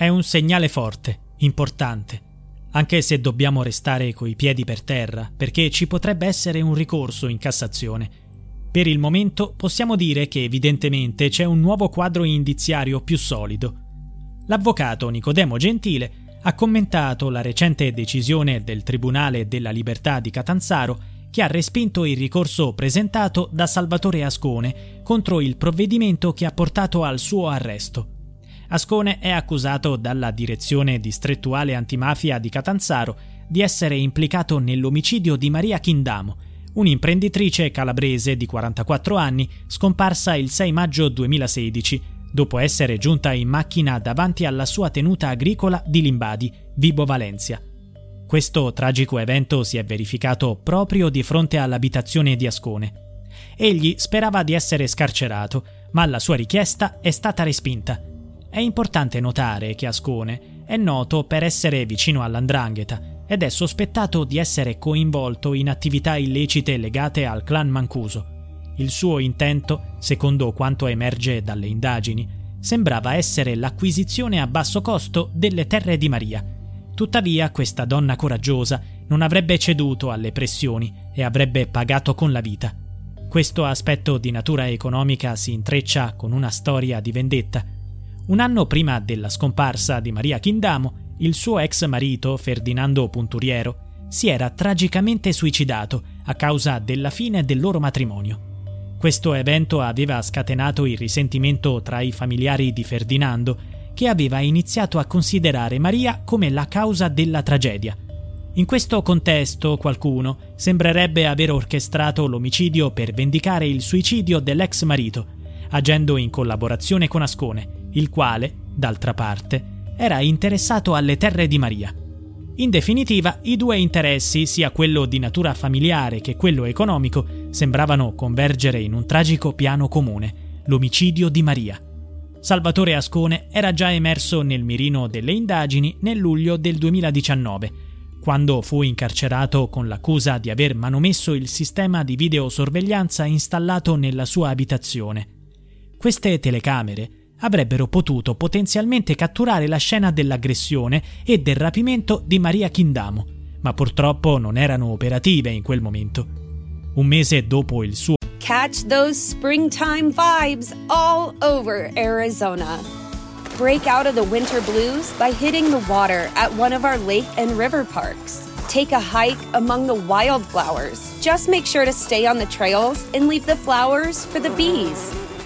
È un segnale forte, importante, anche se dobbiamo restare coi piedi per terra, perché ci potrebbe essere un ricorso in Cassazione. Per il momento possiamo dire che evidentemente c'è un nuovo quadro indiziario più solido. L'avvocato Nicodemo Gentile ha commentato la recente decisione del Tribunale della Libertà di Catanzaro che ha respinto il ricorso presentato da Salvatore Ascone contro il provvedimento che ha portato al suo arresto. Ascone è accusato dalla direzione distrettuale antimafia di Catanzaro di essere implicato nell'omicidio di Maria Chindamo, un'imprenditrice calabrese di 44 anni scomparsa il 6 maggio 2016 dopo essere giunta in macchina davanti alla sua tenuta agricola di Limbadi, Vibo Valencia. Questo tragico evento si è verificato proprio di fronte all'abitazione di Ascone. Egli sperava di essere scarcerato, ma la sua richiesta è stata respinta è importante notare che Ascone è noto per essere vicino all'andrangheta ed è sospettato di essere coinvolto in attività illecite legate al clan Mancuso. Il suo intento, secondo quanto emerge dalle indagini, sembrava essere l'acquisizione a basso costo delle terre di Maria. Tuttavia questa donna coraggiosa non avrebbe ceduto alle pressioni e avrebbe pagato con la vita. Questo aspetto di natura economica si intreccia con una storia di vendetta un anno prima della scomparsa di Maria Chindamo, il suo ex marito, Ferdinando Punturiero, si era tragicamente suicidato a causa della fine del loro matrimonio. Questo evento aveva scatenato il risentimento tra i familiari di Ferdinando, che aveva iniziato a considerare Maria come la causa della tragedia. In questo contesto qualcuno sembrerebbe aver orchestrato l'omicidio per vendicare il suicidio dell'ex marito, agendo in collaborazione con Ascone, il quale, d'altra parte, era interessato alle terre di Maria. In definitiva, i due interessi, sia quello di natura familiare che quello economico, sembravano convergere in un tragico piano comune, l'omicidio di Maria. Salvatore Ascone era già emerso nel mirino delle indagini nel luglio del 2019, quando fu incarcerato con l'accusa di aver manomesso il sistema di videosorveglianza installato nella sua abitazione. Queste telecamere avrebbero potuto potenzialmente catturare la scena dell'aggressione e del rapimento di Maria Chindamo, ma purtroppo non erano operative in quel momento. Un mese dopo il suo Catch those springtime vibes all over Arizona. Break out of the winter blues by hitting the water at one of our lake and river parks. Take a hike among the wildflowers. Just make sure to stay on the trails and leave the flowers for the bees.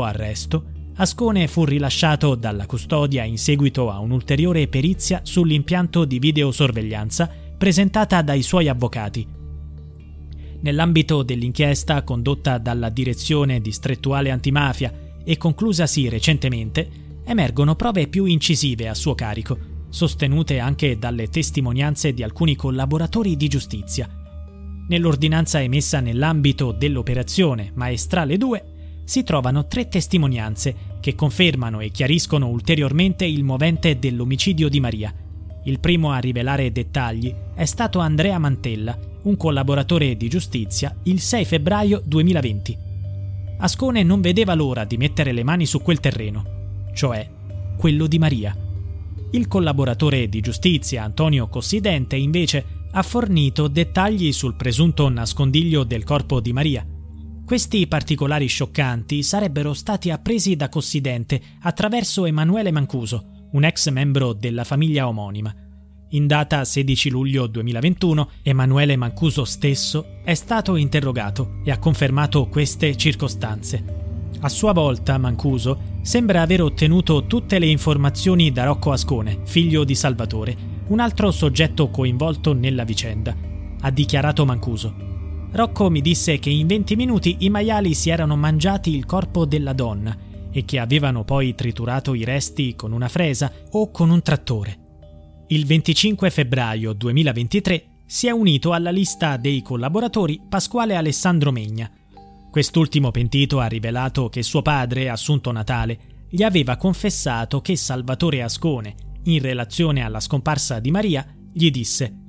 Arresto, Ascone fu rilasciato dalla custodia in seguito a un'ulteriore perizia sull'impianto di videosorveglianza presentata dai suoi avvocati. Nell'ambito dell'inchiesta condotta dalla Direzione Distrettuale Antimafia e conclusasi recentemente, emergono prove più incisive a suo carico, sostenute anche dalle testimonianze di alcuni collaboratori di giustizia. Nell'ordinanza emessa nell'ambito dell'operazione Maestrale 2 si trovano tre testimonianze che confermano e chiariscono ulteriormente il movente dell'omicidio di Maria. Il primo a rivelare dettagli è stato Andrea Mantella, un collaboratore di giustizia, il 6 febbraio 2020. Ascone non vedeva l'ora di mettere le mani su quel terreno, cioè quello di Maria. Il collaboratore di giustizia Antonio Cossidente invece ha fornito dettagli sul presunto nascondiglio del corpo di Maria questi particolari scioccanti sarebbero stati appresi da Cossidente attraverso Emanuele Mancuso, un ex membro della famiglia omonima. In data 16 luglio 2021, Emanuele Mancuso stesso è stato interrogato e ha confermato queste circostanze. A sua volta, Mancuso sembra aver ottenuto tutte le informazioni da Rocco Ascone, figlio di Salvatore, un altro soggetto coinvolto nella vicenda. Ha dichiarato Mancuso. Rocco mi disse che in 20 minuti i maiali si erano mangiati il corpo della donna e che avevano poi triturato i resti con una fresa o con un trattore. Il 25 febbraio 2023 si è unito alla lista dei collaboratori Pasquale Alessandro Megna. Quest'ultimo pentito ha rivelato che suo padre, Assunto Natale, gli aveva confessato che Salvatore Ascone, in relazione alla scomparsa di Maria, gli disse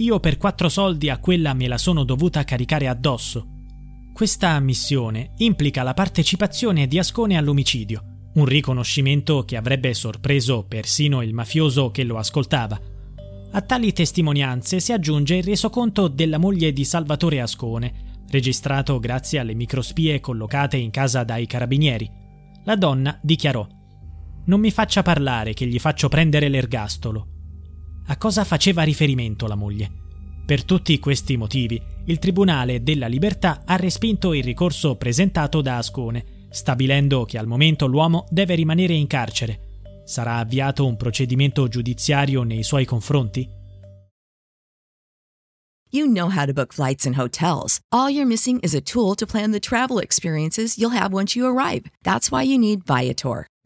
io per quattro soldi a quella me la sono dovuta caricare addosso. Questa ammissione implica la partecipazione di Ascone all'omicidio, un riconoscimento che avrebbe sorpreso persino il mafioso che lo ascoltava. A tali testimonianze si aggiunge il resoconto della moglie di Salvatore Ascone, registrato grazie alle microspie collocate in casa dai carabinieri. La donna dichiarò: Non mi faccia parlare che gli faccio prendere l'ergastolo. A cosa faceva riferimento la moglie? Per tutti questi motivi, il Tribunale della Libertà ha respinto il ricorso presentato da Ascone, stabilendo che al momento l'uomo deve rimanere in carcere. Sarà avviato un procedimento giudiziario nei suoi confronti? You know how to book flights and hotels. All you're missing is a tool to plan the travel experiences you'll have once you arrive. That's why you need Viator.